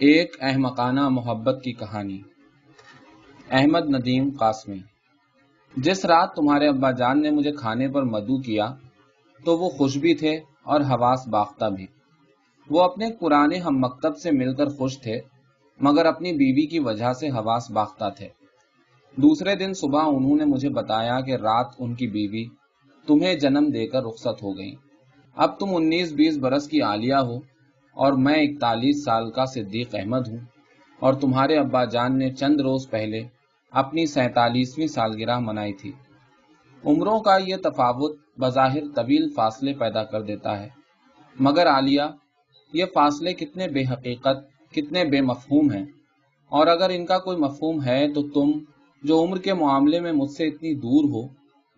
ایک احمقانہ محبت کی کہانی۔ احمد ندیم قاسمی۔ جس رات تمہارے ابا جان نے مجھے کھانے پر مدعو کیا، تو وہ خوش بھی تھے اور حواس باختہ بھی۔ وہ اپنے پرانے ہم مکتب سے مل کر خوش تھے، مگر اپنی بیوی کی وجہ سے حواس باختہ تھے۔ دوسرے دن صبح انہوں نے مجھے بتایا کہ رات ان کی بیوی تمہیں جنم دے کر رخصت ہو گئی اب تم انیس بیس برس کی عالیہ ہو اور میں اکتالیس سال کا صدیق احمد ہوں اور تمہارے ابا جان نے چند روز پہلے اپنی سینتالیسویں سالگرہ منائی تھی۔ عمروں کا یہ تفاوت بظاہر طویل فاصلے پیدا کر دیتا ہے۔ مگر عالیہ، یہ فاصلے کتنے بے حقیقت، کتنے بے مفہوم ہیں۔ اور اگر ان کا کوئی مفہوم ہے تو تم جو عمر کے معاملے میں مجھ سے اتنی دور ہو،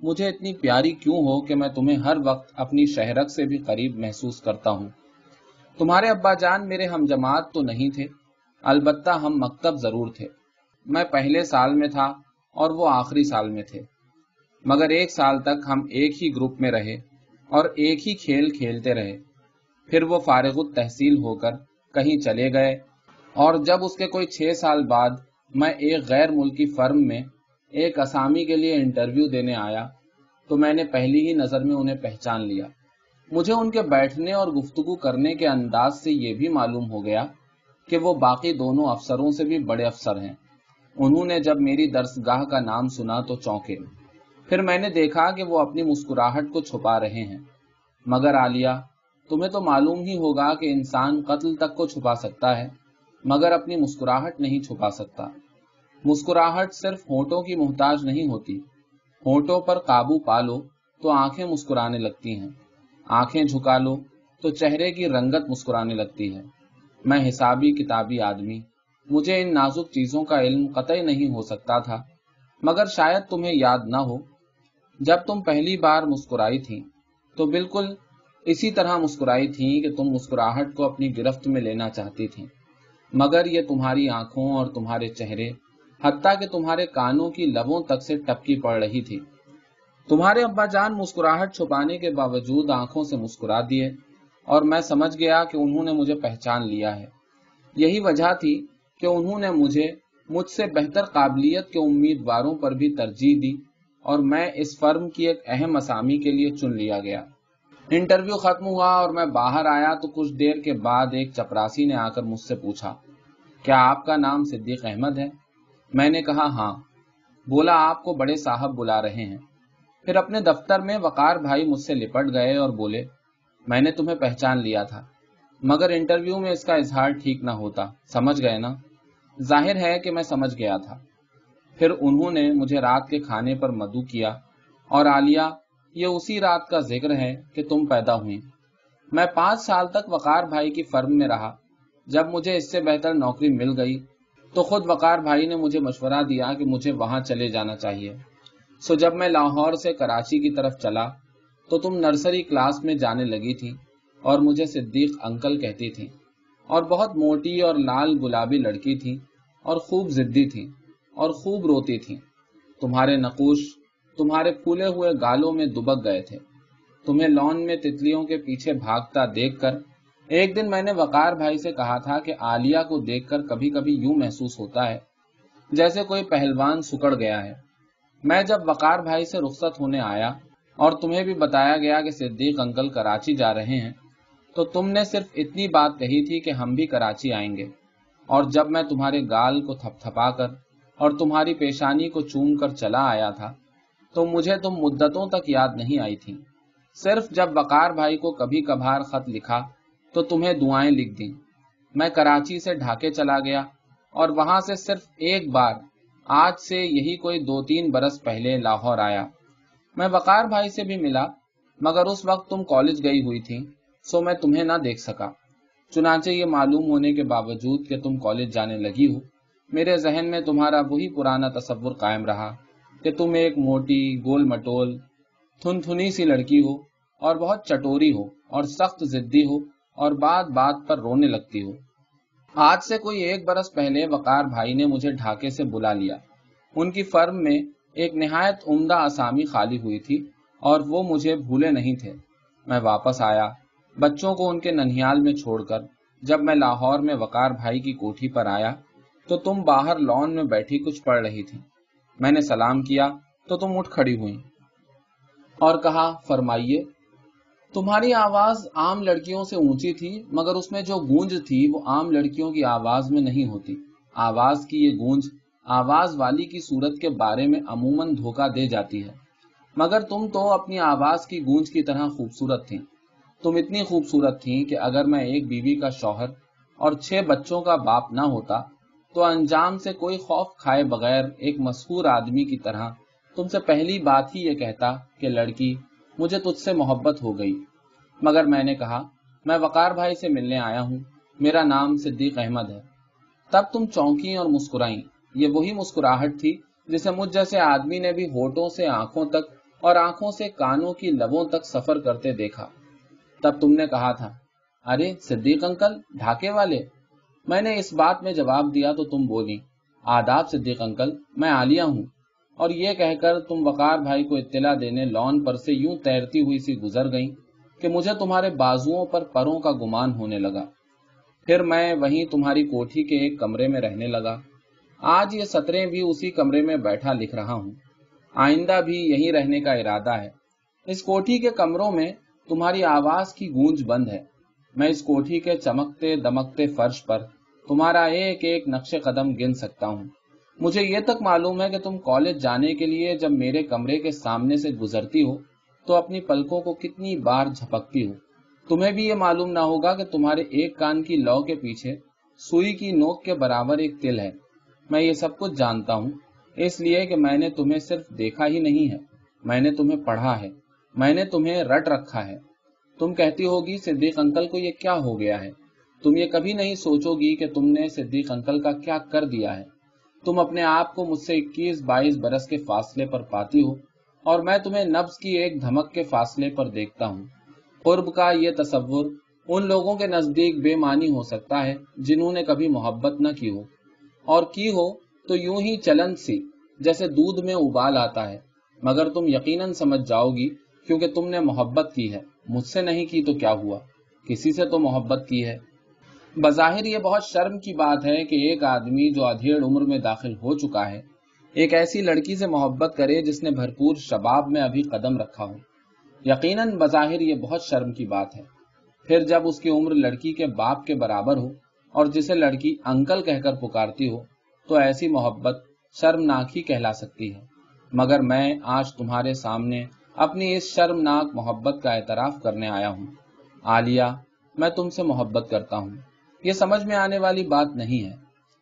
مجھے اتنی پیاری کیوں ہو کہ میں تمہیں ہر وقت اپنی شہرک سے بھی قریب محسوس کرتا ہوں؟ تمہارے ابا جان میرے ہم جماعت تو نہیں تھے۔ البتہ ہم مکتب ضرور تھے۔ میں پہلے سال میں تھا اور وہ آخری سال میں تھے۔ مگر ایک سال تک ہم ایک ہی گروپ میں رہے اور ایک ہی کھیل کھیلتے رہے۔ پھر وہ فارغ التحصیل ہو کر کہیں چلے گئے اور جب اس کے کوئی چھ سال بعد میں ایک غیر ملکی فرم میں ایک اسامی کے لیے انٹرویو دینے آیا تو میں نے پہلی ہی نظر میں انہیں پہچان لیا۔ مجھے ان کے بیٹھنے اور گفتگو کرنے کے انداز سے یہ بھی معلوم ہو گیا کہ وہ باقی دونوں افسروں سے بھی بڑے افسر ہیں۔ انہوں نے جب میری درس گاہ کا نام سنا تو چونکے۔ پھر میں نے دیکھا کہ وہ اپنی مسکراہٹ کو چھپا رہے ہیں۔ مگر عالیہ، تمہیں تو معلوم ہی ہوگا کہ انسان قتل تک کو چھپا سکتا ہے، مگر اپنی مسکراہٹ نہیں چھپا سکتا۔ مسکراہٹ صرف ہونٹوں کی محتاج نہیں ہوتی۔ ہونٹوں پر قابو پالو تو آنکھیں مسکرانے لگتی ہیں۔ آنکھیں جھکا لو تو چہرے کی رنگت مسکرانے لگتی ہے۔ میں حسابی کتابی آدمی، مجھے ان نازک چیزوں کا علم قطعی نہیں ہو سکتا تھا، مگر شاید تمہیں یاد نہ ہو۔ جب تم پہلی بار مسکرائی تھی تو بالکل اسی طرح مسکرائی تھی کہ تم مسکراہٹ کو اپنی گرفت میں لینا چاہتی تھی مگر یہ تمہاری آنکھوں اور تمہارے چہرے، حتیٰ کہ تمہارے کانوں کی لبوں تک سے ٹپکی پڑ رہی تھی۔ تمہارے ابا جان مسکراہٹ چھپانے کے باوجود آنکھوں سے مسکرا دیے اور میں سمجھ گیا کہ انہوں نے مجھے پہچان لیا ہے۔ یہی وجہ تھی کہ انہوں نے مجھے مجھ سے بہتر قابلیت کے امیدواروں پر بھی ترجیح دی اور میں اس فرم کی ایک اہم اسامی کے لیے چن لیا گیا۔ انٹرویو ختم ہوا اور میں باہر آیا تو کچھ دیر کے بعد ایک چپراسی نے آ کر مجھ سے پوچھا، کیا آپ کا نام صدیق احمد ہے؟ میں نے کہا ہاں۔ بولا، آپ کو بڑے صاحب بلا رہے ہیں۔ پھر اپنے دفتر میں وقار بھائی مجھ سے لپٹ گئے اور بولے، میں نے تمہیں پہچان لیا تھا، مگر انٹرویو میں اس کا اظہار ٹھیک نہ ہوتا، سمجھ گئے نا؟ ظاہر ہے کہ میں سمجھ گیا تھا۔ پھر انہوں نے مجھے رات کے کھانے پر مدعو کیا، اور عالیہ یہ اسی رات کا ذکر ہے کہ تم پیدا ہوئی میں پانچ سال تک وقار بھائی کی فرم میں رہا۔ جب مجھے اس سے بہتر نوکری مل گئی، تو خود وقار بھائی نے مجھے مشورہ دیا کہ مجھے وہاں چلے جانا چاہیے۔ سو جب میں لاہور سے کراچی کی طرف چلا تو تم نرسری کلاس میں جانے لگی تھی اور مجھے صدیق انکل کہتی تھی اور بہت موٹی اور لال گلابی لڑکی تھی اور خوب زدی تھی اور خوب روتی تھی۔ تمہارے نقوش، تمہارے پھولے ہوئے گالوں میں دبک گئے تھے۔ تمہیں لون میں تتلیوں کے پیچھے بھاگتا دیکھ کر ایک دن میں نے وقار بھائی سے کہا تھا کہ آلیا کو دیکھ کر کبھی کبھی یوں محسوس ہوتا ہے جیسے کوئی پہلوان سکڑ گیا ہے۔ میں جب وقار بھائی سے رخصت ہونے آیا اور تمہیں بھی بتایا گیا کہ صدیق انکل کراچی جا رہے ہیں، تو تم نے صرف اتنی بات کہی تھی کہ ہم بھی کراچی آئیں گے۔ اور جب میں تمہارے گال کو تھپ تھپا کر اور تمہاری پیشانی کو چوم کر چلا آیا تھا، تو مجھے تم مدتوں تک یاد نہیں آئی تھی صرف جب وقار بھائی کو کبھی کبھار خط لکھا، تو تمہیں دعائیں لکھ دیں۔ میں کراچی سے ڈھاکے چلا گیا اور وہاں سے صرف ایک بار آج سے یہی کوئی دو تین برس پہلے لاہور آیا۔ میں وقار بھائی سے بھی ملا، مگر اس وقت تم کالج گئی ہوئی تھی، سو میں تمہیں نہ دیکھ سکا۔ چنانچہ یہ معلوم ہونے کے باوجود کہ تم کالج جانے لگی ہو، میرے ذہن میں تمہارا وہی پرانا تصور قائم رہا کہ تم ایک موٹی، گول مٹول تھن تھنی سی لڑکی ہو، اور بہت چٹوری ہو، اور سخت ضدی ہو، اور بات بات پر رونے لگتی ہو۔ آج سے کوئی ایک برس پہلے وقار بھائی نے مجھے ڈھاکے سے بلا لیا۔ ان کی فرم میں ایک نہایت عمدہ اسامی خالی ہوئی تھی اور وہ مجھے بھولے نہیں تھے۔ میں واپس آیا، بچوں کو ان کے ننیال میں چھوڑ کر۔ جب میں لاہور میں وقار بھائی کی کوٹھی پر آیا، تو تم باہر لان میں بیٹھی کچھ پڑھ رہی تھی۔ میں نے سلام کیا، تو تم اٹھ کھڑی ہوئی اور کہا، فرمائیے تمہاری آواز عام لڑکیوں سے اونچی تھی، مگر اس میں جو گونج تھی وہ عام لڑکیوں کی آواز میں نہیں ہوتی۔ آواز کی یہ گونج آواز والی کی صورت کے بارے میں عموماً دھوکہ دے جاتی ہے۔ مگر تم تو اپنی آواز کی گونج کی طرح خوبصورت تھیں۔ تم اتنی خوبصورت تھیں کہ اگر میں ایک بیوی کا شوہر اور چھ بچوں کا باپ نہ ہوتا، تو انجام سے کوئی خوف کھائے بغیر ایک مشہور آدمی کی طرح تم سے پہلی بات ہی یہ کہتا کہ لڑکی مجھے تجھ سے محبت ہو گئی۔ مگر میں نے کہا، میں وقار بھائی سے ملنے آیا ہوں۔ میرا نام صدیق احمد ہے۔ تب تم چونکی اور مسکرائیں۔ یہ وہی مسکراہٹ تھی جسے مجھ جیسے آدمی نے بھی ہوٹوں سے آنکھوں تک اور آنکھوں سے کانوں کی لبوں تک سفر کرتے دیکھا۔ تب تم نے کہا تھا، ارے صدیق انکل، ڈھاکے والے۔ میں نے اس بات میں جواب دیا تو تم بولی، آداب صدیق انکل، میں عالیہ ہوں۔ اور یہ کہہ کر تم وقار بھائی کو اطلاع دینے لون پر سے یوں تیرتی ہوئی سی گزر گئیں کہ مجھے تمہارے بازوؤں پر پروں کا گمان ہونے لگا۔ پھر میں وہیں تمہاری کوٹھی کے ایک کمرے میں رہنے لگا۔ آج یہ سطریں بھی اسی کمرے میں بیٹھا لکھ رہا ہوں۔ آئندہ بھی یہیں رہنے کا ارادہ ہے۔ اس کوٹھی کے کمروں میں تمہاری آواز کی گونج بند ہے۔ میں اس کوٹھی کے چمکتے دمکتے فرش پر تمہارا ایک ایک نقش قدم گن سکتا ہوں۔ مجھے یہ تک معلوم ہے کہ تم کالج جانے کے لیے جب میرے کمرے کے سامنے سے گزرتی ہو، تو اپنی پلکوں کو کتنی بار جھپکتی ہو۔ تمہیں بھی یہ معلوم نہ ہوگا کہ تمہارے ایک کان کی لو کے پیچھے سوئی کی نوک کے برابر ایک تل ہے۔ میں یہ سب کچھ جانتا ہوں، اس لیے کہ میں نے تمہیں صرف دیکھا ہی نہیں ہے، میں نے تمہیں پڑھا ہے، میں نے تمہیں رٹ رکھا ہے۔ تم کہتی ہوگی، صدیق انکل کو یہ کیا ہو گیا ہے؟ تم یہ کبھی نہیں سوچو گی کہ تم نے صدیق انکل کا کیا کر دیا ہے۔ تم اپنے آپ کو مجھ سے اکیس بائیس برس کے فاصلے پر پاتی ہو اور میں تمہیں نبز کی ایک دھمک کے فاصلے پر دیکھتا ہوں۔ قرب کا یہ تصور ان لوگوں کے نزدیک بے معنی ہو سکتا ہے جنہوں نے کبھی محبت نہ کی ہو۔ اور کی ہو تو یوں ہی چلن سی، جیسے دودھ میں ابال آتا ہے۔ مگر تم یقیناً سمجھ جاؤ گی، کیونکہ تم نے محبت کی ہے۔ مجھ سے نہیں کی تو کیا ہوا؟ کسی سے تو محبت کی ہے۔ بظاہر یہ بہت شرم کی بات ہے کہ ایک آدمی جو ادھیڑ عمر میں داخل ہو چکا ہے، ایک ایسی لڑکی سے محبت کرے جس نے بھرپور شباب میں ابھی قدم رکھا ہو۔ یقیناً بظاہر یہ بہت شرم کی بات ہے۔ پھر جب اس کی عمر لڑکی کے باپ کے برابر ہو اور جسے لڑکی انکل کہہ کر پکارتی ہو، تو ایسی محبت شرمناک ہی کہلا سکتی ہے۔ مگر میں آج تمہارے سامنے اپنی اس شرمناک محبت کا اعتراف کرنے آیا ہوں۔ عالیہ، میں تم سے محبت کرتا ہوں۔ یہ سمجھ میں آنے والی بات نہیں ہے،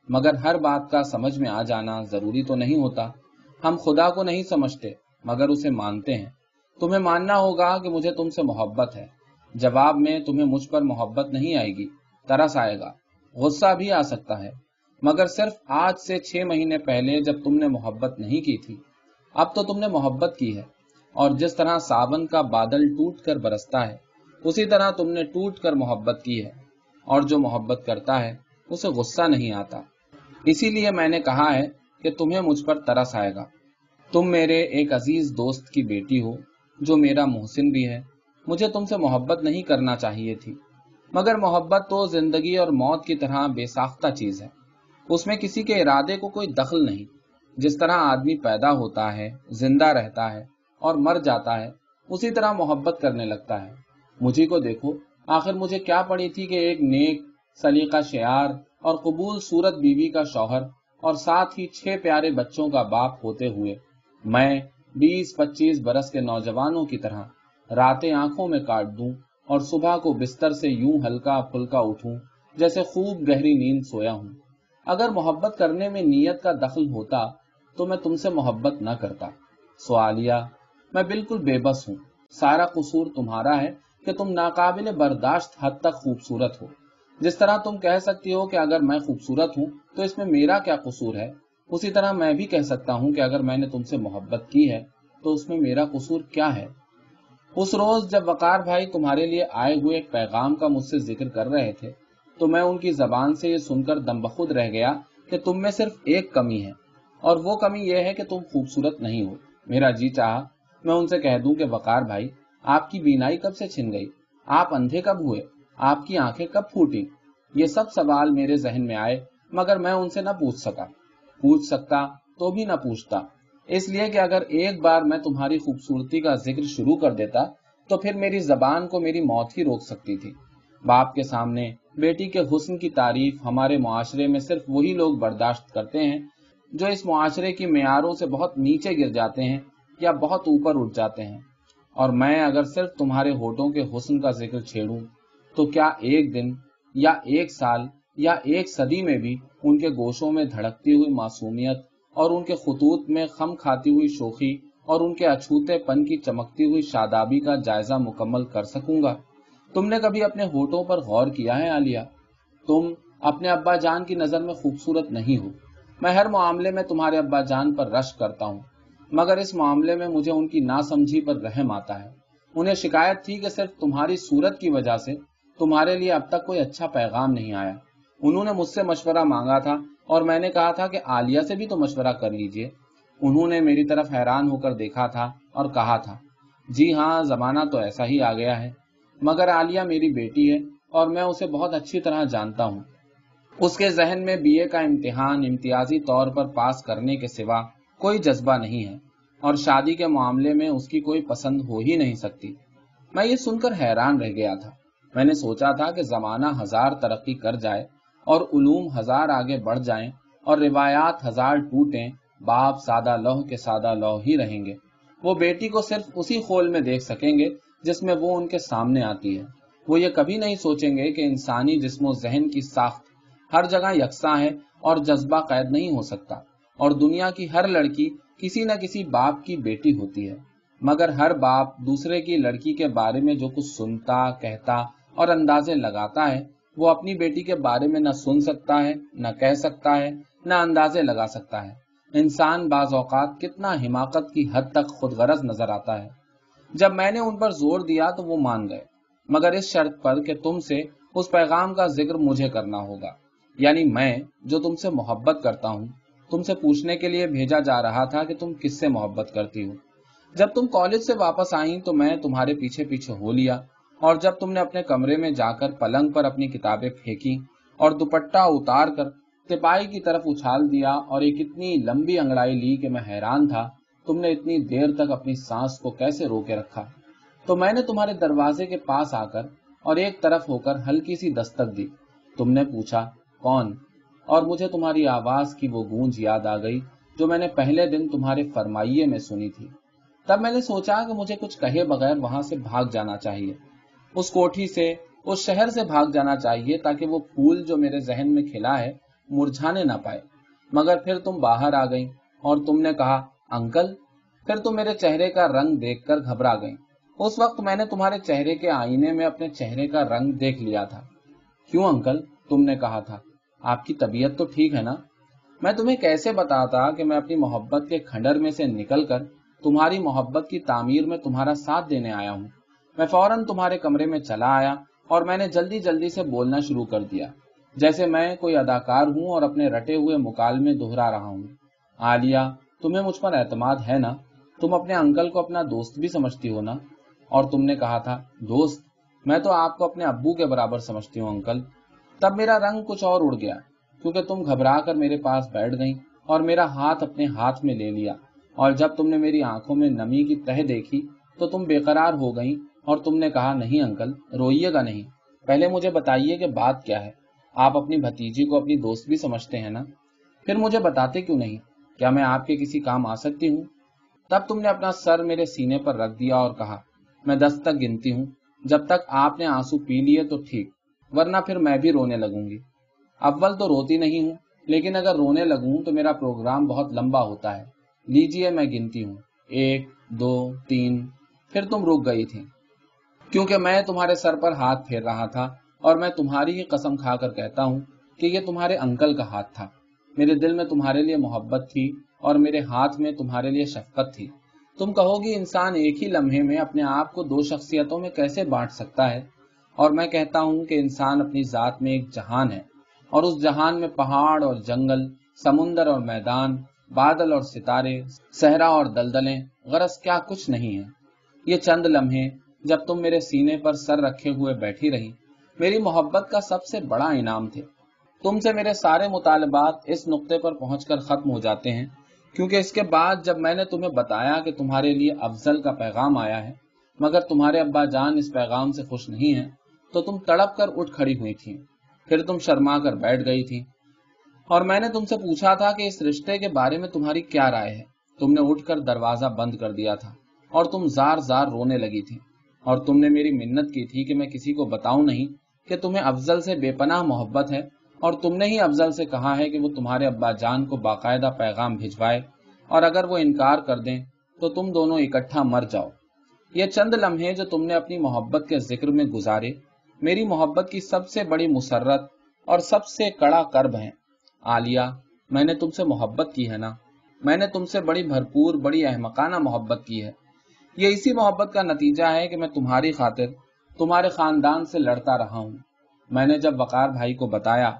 مگر ہر بات کا سمجھ میں آ جانا ضروری تو نہیں ہوتا۔ ہم خدا کو نہیں سمجھتے، مگر اسے مانتے ہیں۔ تمہیں ماننا ہوگا کہ مجھے تم سے محبت ہے۔ جواب میں تمہیں مجھ پر محبت نہیں آئے گی، ترس آئے گا۔ غصہ بھی آ سکتا ہے۔ مگر صرف آج سے چھ مہینے پہلے جب تم نے محبت نہیں کی تھی، اب تو تم نے محبت کی ہے۔ اور جس طرح ساون کا بادل ٹوٹ کر برستا ہے، اسی طرح تم نے ٹوٹ کر محبت کی ہے۔ اور جو محبت کرتا ہے، اسے غصہ نہیں آتا۔ اسی لیے میں نے کہا ہے کہ تمہیں مجھ پر ترس آئے گا۔ تم میرے ایک عزیز دوست کی بیٹی ہو، جو میرا محسن بھی ہے۔ مجھے تم سے محبت نہیں کرنا چاہیے تھی۔ مگر محبت تو زندگی اور موت کی طرح بے ساختہ چیز ہے۔ اس میں کسی کے ارادے کو کوئی دخل نہیں۔ جس طرح آدمی پیدا ہوتا ہے، زندہ رہتا ہے اور مر جاتا ہے، اسی طرح محبت کرنے لگتا ہے۔ مجھے کو دیکھو آخر مجھے کیا پڑی تھی کہ ایک نیک، سلیقہ شعار اور قبول صورت بیوی کا شوہر اور ساتھ ہی چھ پیارے بچوں کا باپ ہوتے ہوئے میں بیس، پچیس برس کے نوجوانوں کی طرح راتیں آنکھوں میں کاٹ دوں اور صبح کو بستر سے یوں ہلکا پھلکا اٹھوں جیسے خوب گہری نیند سویا ہوں۔ اگر محبت کرنے میں نیت کا دخل ہوتا تو میں تم سے محبت نہ کرتا۔ سوالیہ، میں بالکل بے بس ہوں۔ سارا قصور تمہارا ہے۔ کہ تم ناقابل برداشت حد تک خوبصورت ہو۔ جس طرح تم کہہ سکتی ہو کہ اگر میں خوبصورت ہوں، تو اس میں میرا کیا قصور ہے؟ اسی طرح میں بھی کہہ سکتا ہوں کہ اگر میں نے تم سے محبت کی ہے، تو اس میں میرا قصور کیا ہے؟ اس روز جب وقار بھائی تمہارے لیے آئے ہوئے ایک پیغام کا مجھ سے ذکر کر رہے تھے، تو میں ان کی زبان سے یہ سن کر دم بخود رہ گیا کہ تم میں صرف ایک کمی ہے۔ اور وہ کمی یہ ہے کہ تم خوبصورت نہیں ہو۔ میرا جی چاہا، میں ان سے کہہ دوں کہ وقار بھائی آپ کی بینائی کب سے چھن گئی؟ آپ اندھے کب ہوئے؟ آپ کی آنکھیں کب پھوٹی یہ سب سوال میرے ذہن میں آئے، مگر میں ان سے نہ پوچھ سکا۔ پوچھ سکتا تو بھی نہ پوچھتا۔ اس لیے کہ اگر ایک بار میں تمہاری خوبصورتی کا ذکر شروع کر دیتا، تو پھر میری زبان کو میری موت ہی روک سکتی تھی۔ باپ کے سامنے بیٹی کے حسن کی تعریف ہمارے معاشرے میں صرف وہی لوگ برداشت کرتے ہیں جو اس معاشرے کی معیاروں سے بہت نیچے گر جاتے ہیں یا بہت اوپر اٹھ جاتے ہیں۔ اور میں اگر صرف تمہارے ہوٹوں کے حسن کا ذکر چھیڑوں، تو کیا ایک دن یا ایک سال یا ایک صدی میں بھی ان کے گوشوں میں دھڑکتی ہوئی معصومیت اور ان کے خطوط میں خم کھاتی ہوئی شوخی اور ان کے اچھوتے پن کی چمکتی ہوئی شادابی کا جائزہ مکمل کر سکوں گا؟ تم نے کبھی اپنے ہوٹوں پر غور کیا ہے عالیہ؟ تم اپنے ابا جان کی نظر میں خوبصورت نہیں ہو۔ میں ہر معاملے میں تمہارے ابا جان پر رش کرتا ہوں۔ مگر اس معاملے میں مجھے ان کی ناسمجھی پر رحم آتا ہے۔ انہیں شکایت تھی کہ صرف تمہاری صورت کی وجہ سے تمہارے لیے اب تک کوئی اچھا پیغام نہیں آیا۔ انہوں نے مجھ سے مشورہ مانگا تھا اور میں نے کہا تھا کہ عالیہ سے بھی تو مشورہ کر لیجیے۔ انہوں نے میری طرف حیران ہو کر دیکھا تھا اور کہا تھا جی ہاں زمانہ تو ایسا ہی آ گیا ہے۔ مگر عالیہ میری بیٹی ہے اور میں اسے بہت اچھی طرح جانتا ہوں۔ اس کے ذہن میں بی اے کا امتحان امتیازی طور پر پاس کرنے کے سوا کوئی جذبہ نہیں ہے اور شادی کے معاملے میں اس کی کوئی پسند ہو ہی نہیں سکتی۔ میں یہ سن کر حیران رہ گیا تھا۔ میں نے سوچا تھا کہ زمانہ ہزار ترقی کر جائے اور علوم ہزار آگے بڑھ جائیں اور روایات ہزار ٹوٹیں، باپ سادہ لوہ کے سادہ لوہ ہی رہیں گے۔ وہ بیٹی کو صرف اسی خول میں دیکھ سکیں گے جس میں وہ ان کے سامنے آتی ہے۔ وہ یہ کبھی نہیں سوچیں گے کہ انسانی جسم و ذہن کی ساخت ہر جگہ یکساں ہے اور جذبہ قید نہیں ہو سکتا۔ اور دنیا کی ہر لڑکی کسی نہ کسی باپ کی بیٹی ہوتی ہے۔ مگر ہر باپ دوسرے کی لڑکی کے بارے میں جو کچھ سنتا، کہتا اور اندازے لگاتا ہے، وہ اپنی بیٹی کے بارے میں نہ سن سکتا ہے، نہ کہہ سکتا ہے، نہ اندازے لگا سکتا ہے۔ انسان بعض اوقات کتنا حماقت کی حد تک خود غرض نظر آتا ہے۔ جب میں نے ان پر زور دیا تو وہ مان گئے۔ مگر اس شرط پر کہ تم سے اس پیغام کا ذکر مجھے کرنا ہوگا۔ یعنی میں جو تم سے محبت کرتا ہوں۔ تم سے پوچھنے کے لیے بھیجا جا رہا تھا کہ تم کس سے محبت کرتی ہو۔ جب تم کالج سے واپس آئی تو میں تمہارے پیچھے پیچھے ہو لیا، اور جب تم نے اپنے کمرے میں جا کر پلنگ پر اپنی کتابیں پھینکی اور دوپٹہ اتار کر تپائی کی طرف اچھال دیا اور ایک اتنی لمبی انگڑائی لی کہ میں حیران تھا، تم نے اتنی دیر تک اپنی سانس کو کیسے رو کے رکھا؟ تو میں نے تمہارے دروازے کے پاس آ کر اور ایک طرف ہو کر ہلکی سی دستک دی۔ تم نے پوچھا، کون؟ اور مجھے تمہاری آواز کی وہ گونج یاد آ گئی جو میں نے پہلے دن تمہارے فرمائیے میں سنی تھی۔ تب میں نے سوچا کہ مجھے کچھ کہے بغیر وہاں سے بھاگ جانا چاہیے۔ اس کوٹھی سے، اس شہر سے بھاگ جانا چاہیے تاکہ وہ پھول جو میرے ذہن میں کھلا ہے مرجھانے نہ پائے۔ مگر پھر تم باہر آ گئی اور تم نے کہا، انکل، پھر تم میرے چہرے کا رنگ دیکھ کر گھبرا گئی اس وقت میں نے تمہارے چہرے کے آئینے میں اپنے چہرے کا رنگ دیکھ لیا تھا۔ کیوں انکل؟ تم نے کہا تھا۔ آپ کی طبیعت تو ٹھیک ہے نا؟ میں تمہیں کیسے بتاتا کہ میں اپنی محبت کے کھنڈر میں سے نکل کر تمہاری محبت کی تعمیر میں تمہارا ساتھ دینے آیا ہوں۔ میں فوراً تمہارے کمرے میں چلا آیا اور میں نے جلدی جلدی سے بولنا شروع کر دیا۔ جیسے میں کوئی اداکار ہوں اور اپنے رٹے ہوئے مکالمے دہرا رہا ہوں۔ عالیہ، تمہیں مجھ پر اعتماد ہے نا؟ تم اپنے انکل کو اپنا دوست بھی سمجھتی ہو نا؟ اور تم نے کہا تھا، دوست، میں تو آپ کو اپنے ابو کے برابر سمجھتی ہوں، انکل۔ تب میرا رنگ کچھ اور اڑ گیا، کیونکہ تم گھبرا کر میرے پاس بیٹھ گئی اور میرا ہاتھ اپنے ہاتھ میں لے لیا۔ اور جب تم نے میری آنکھوں میں نمی کی تہ دیکھی، تو تم بے قرار ہو گئی اور تم نے کہا، نہیں انکل، روئیے گا نہیں۔ پہلے مجھے بتائیے کہ بات کیا ہے۔ آپ اپنی بھتیجی کو اپنی دوست بھی سمجھتے ہیں نا؟ پھر مجھے بتاتے کیوں نہیں؟ کیا میں آپ کے کسی کام آ سکتی ہوں؟ تب تم نے اپنا سر میرے سینے پر رکھ دیا اور کہا، میں دس تک گنتی ہوں، جب تک آپ نے آنسو پی لیے تو ٹھیک۔ ورنہ پھر میں بھی رونے لگوں گی۔ اول تو روتی نہیں ہوں، لیکن اگر رونے لگوں تو میرا پروگرام بہت لمبا ہوتا ہے۔ لیجیے میں گنتی ہوں۔ ایک، دو، تین، پھر تم رک گئی تھی کیونکہ میں تمہارے سر پر ہاتھ پھیر رہا تھا اور میں تمہاری ہی قسم کھا کر کہتا ہوں کہ یہ تمہارے انکل کا ہاتھ تھا۔ میرے دل میں تمہارے لیے محبت تھی اور میرے ہاتھ میں تمہارے لیے شفقت تھی۔ تم کہو گی انسان ایک ہی لمحے میں اپنے آپ کو دو شخصیتوں میں کیسے بانٹ سکتا ہے؟ اور میں کہتا ہوں کہ انسان اپنی ذات میں ایک جہان ہے اور اس جہان میں پہاڑ اور جنگل، سمندر اور میدان، بادل اور ستارے، صحرا اور دلدلیں، غرض کیا کچھ نہیں ہے یہ چند لمحے جب تم میرے سینے پر سر رکھے ہوئے بیٹھی رہی، میری محبت کا سب سے بڑا انعام تھے۔ تم سے میرے سارے مطالبات اس نقطے پر پہنچ کر ختم ہو جاتے ہیں، کیونکہ اس کے بعد جب میں نے تمہیں بتایا کہ تمہارے لیے افضل کا پیغام آیا ہے، مگر تمہارے ابا جان اس پیغام سے خوش نہیں ہیں تو تم تڑپ کر اٹھ کھڑی ہوئی تھی پھر تم شرما کر بیٹھ گئی تھی اور میں نے تم سے پوچھا تھا کہ اس رشتے کے بارے میں تمہاری کیا رائے ہے۔ تم نے اٹھ کر دروازہ بند کر دیا تھا اور تم زار زار رونے لگی تھی اور تم نے میری منت کی تھی کہ میں کسی کو بتاؤں نہیں کہ تمہیں افضل سے بے پناہ محبت ہے اور تم نے ہی افضل سے کہا ہے کہ وہ تمہارے ابا جان کو باقاعدہ پیغام بھجوائے اور اگر وہ انکار کر دیں تو تم دونوں اکٹھا مر جاؤ۔ یہ چند لمحے جو تم نے اپنی محبت کے ذکر میں گزارے میری محبت کی سب سے بڑی مسرت اور سب سے کڑا کرب ہے عالیہ، میں نے تم سے محبت کی ہے نا؟ میں نے تم سے بڑی بھرپور، بڑی احمقانہ محبت کی ہے۔ یہ اسی محبت کا نتیجہ ہے کہ میں تمہاری خاطر، تمہارے خاندان سے لڑتا رہا ہوں۔ میں نے جب وقار بھائی کو بتایا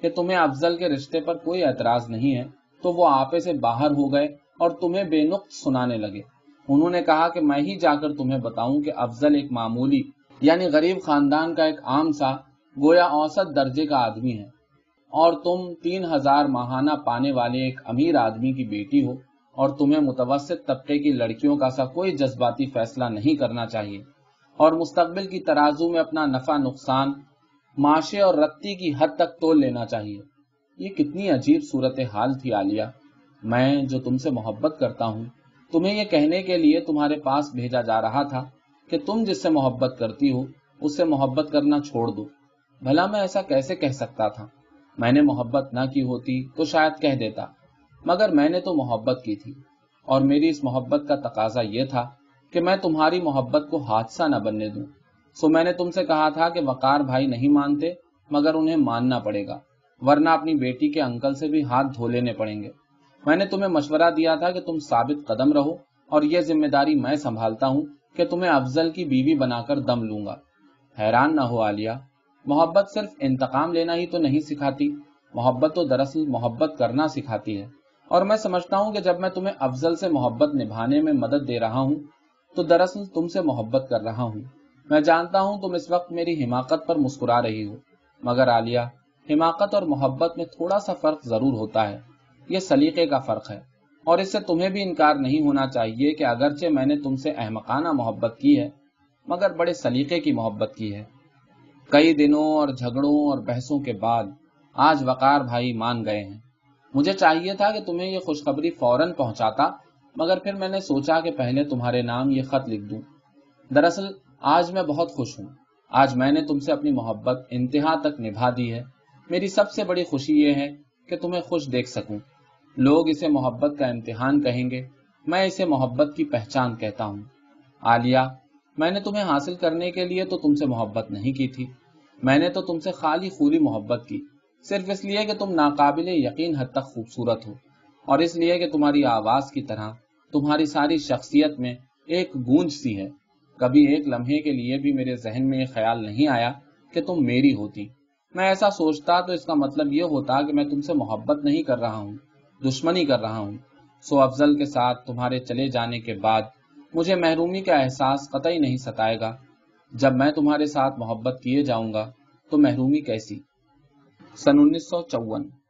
کہ تمہیں افضل کے رشتے پر کوئی اعتراض نہیں ہے، تو وہ آپے سے باہر ہو گئے اور تمہیں بے نقط سنانے لگے۔ انہوں نے کہا کہ میں ہی جا کر تمہیں بتاؤں کہ افضل ایک معمولی یعنی غریب خاندان کا ایک عام سا، گویا اوسط درجے کا آدمی ہے۔ اور تم تین ہزار ماہانہ پانے والے ایک امیر آدمی کی بیٹی ہو، اور تمہیں متوسط طبقے کی لڑکیوں کا سا کوئی جذباتی فیصلہ نہیں کرنا چاہیے۔ اور مستقبل کی ترازو میں اپنا نفع، نقصان معاشے اور رتی کی حد تک تول لینا چاہیے۔ یہ کتنی عجیب صورت حال تھی عالیہ۔ میں جو تم سے محبت کرتا ہوں، تمہیں یہ کہنے کے لیے تمہارے پاس بھیجا جا رہا تھا کہ تم جس سے محبت کرتی ہو، اس سے محبت کرنا چھوڑ دو۔ بھلا میں ایسا کیسے کہہ سکتا تھا؟ میں نے محبت نہ کی ہوتی تو شاید کہہ دیتا، مگر میں نے تو محبت کی تھی۔ اور میری اس محبت کا تقاضا یہ تھا کہ میں تمہاری محبت کو حادثہ نہ بننے دوں۔ سو میں نے تم سے کہا تھا کہ وقار بھائی نہیں مانتے، مگر انہیں ماننا پڑے گا، ورنہ اپنی بیٹی کے انکل سے بھی ہاتھ دھو لینے پڑیں گے۔ میں نے تمہیں مشورہ دیا تھا کہ تم ثابت قدم رہو، اور یہ ذمہ داری میں سنبھالتا ہوں کہ تمہیں افضل کی بیوی بنا کر دم لوں گا۔ حیران نہ ہو عالیہ۔ محبت صرف انتقام لینا ہی تو نہیں سکھاتی، محبت تو دراصل محبت کرنا سکھاتی ہے۔ اور میں سمجھتا ہوں کہ جب میں تمہیں افضل سے محبت نبھانے میں مدد دے رہا ہوں، تو دراصل تم سے محبت کر رہا ہوں۔ میں جانتا ہوں تم اس وقت میری حماقت پر مسکرا رہی ہو۔ مگر عالیہ، حماقت اور محبت میں تھوڑا سا فرق ضرور ہوتا ہے۔ یہ سلیقے کا فرق ہے۔ اور اس سے تمہیں بھی انکار نہیں ہونا چاہیے کہ اگرچہ میں نے تم سے احمقانہ محبت کی ہے، مگر بڑے سلیقے کی محبت کی ہے۔ کئی دنوں اور جھگڑوں اور بحثوں کے بعد آج وقار بھائی مان گئے ہیں۔ مجھے چاہیے تھا کہ تمہیں یہ خوشخبری فوراً پہنچاتا، مگر پھر میں نے سوچا کہ پہلے تمہارے نام یہ خط لکھ دوں۔ دراصل آج میں بہت خوش ہوں۔ آج میں نے تم سے اپنی محبت انتہا تک نبھا دی ہے۔ میری سب سے بڑی خوشی یہ ہے کہ تمہیں خوش دیکھ سکوں۔ لوگ اسے محبت کا امتحان کہیں گے، میں اسے محبت کی پہچان کہتا ہوں۔ عالیہ، میں نے تمہیں حاصل کرنے کے لیے تو تم سے محبت نہیں کی تھی۔ میں نے تو تم سے خالی خولی محبت کی۔ صرف اس لیے کہ تم ناقابل یقین حد تک خوبصورت ہو۔ اور اس لیے کہ تمہاری آواز کی طرح تمہاری ساری شخصیت میں ایک گونج سی ہے۔ کبھی ایک لمحے کے لیے بھی میرے ذہن میں یہ خیال نہیں آیا کہ تم میری ہوتی۔ میں ایسا سوچتا تو اس کا مطلب یہ ہوتا کہ میں تم سے محبت نہیں کر رہا ہوں۔ دشمنی کر رہا ہوں۔ سو افضل کے ساتھ تمہارے چلے جانے کے بعد مجھے محرومی کا احساس قطعی نہیں ستائے گا۔ جب میں تمہارے ساتھ محبت کیے جاؤں گا تو محرومی کیسی؟ سن انیس سو چون۔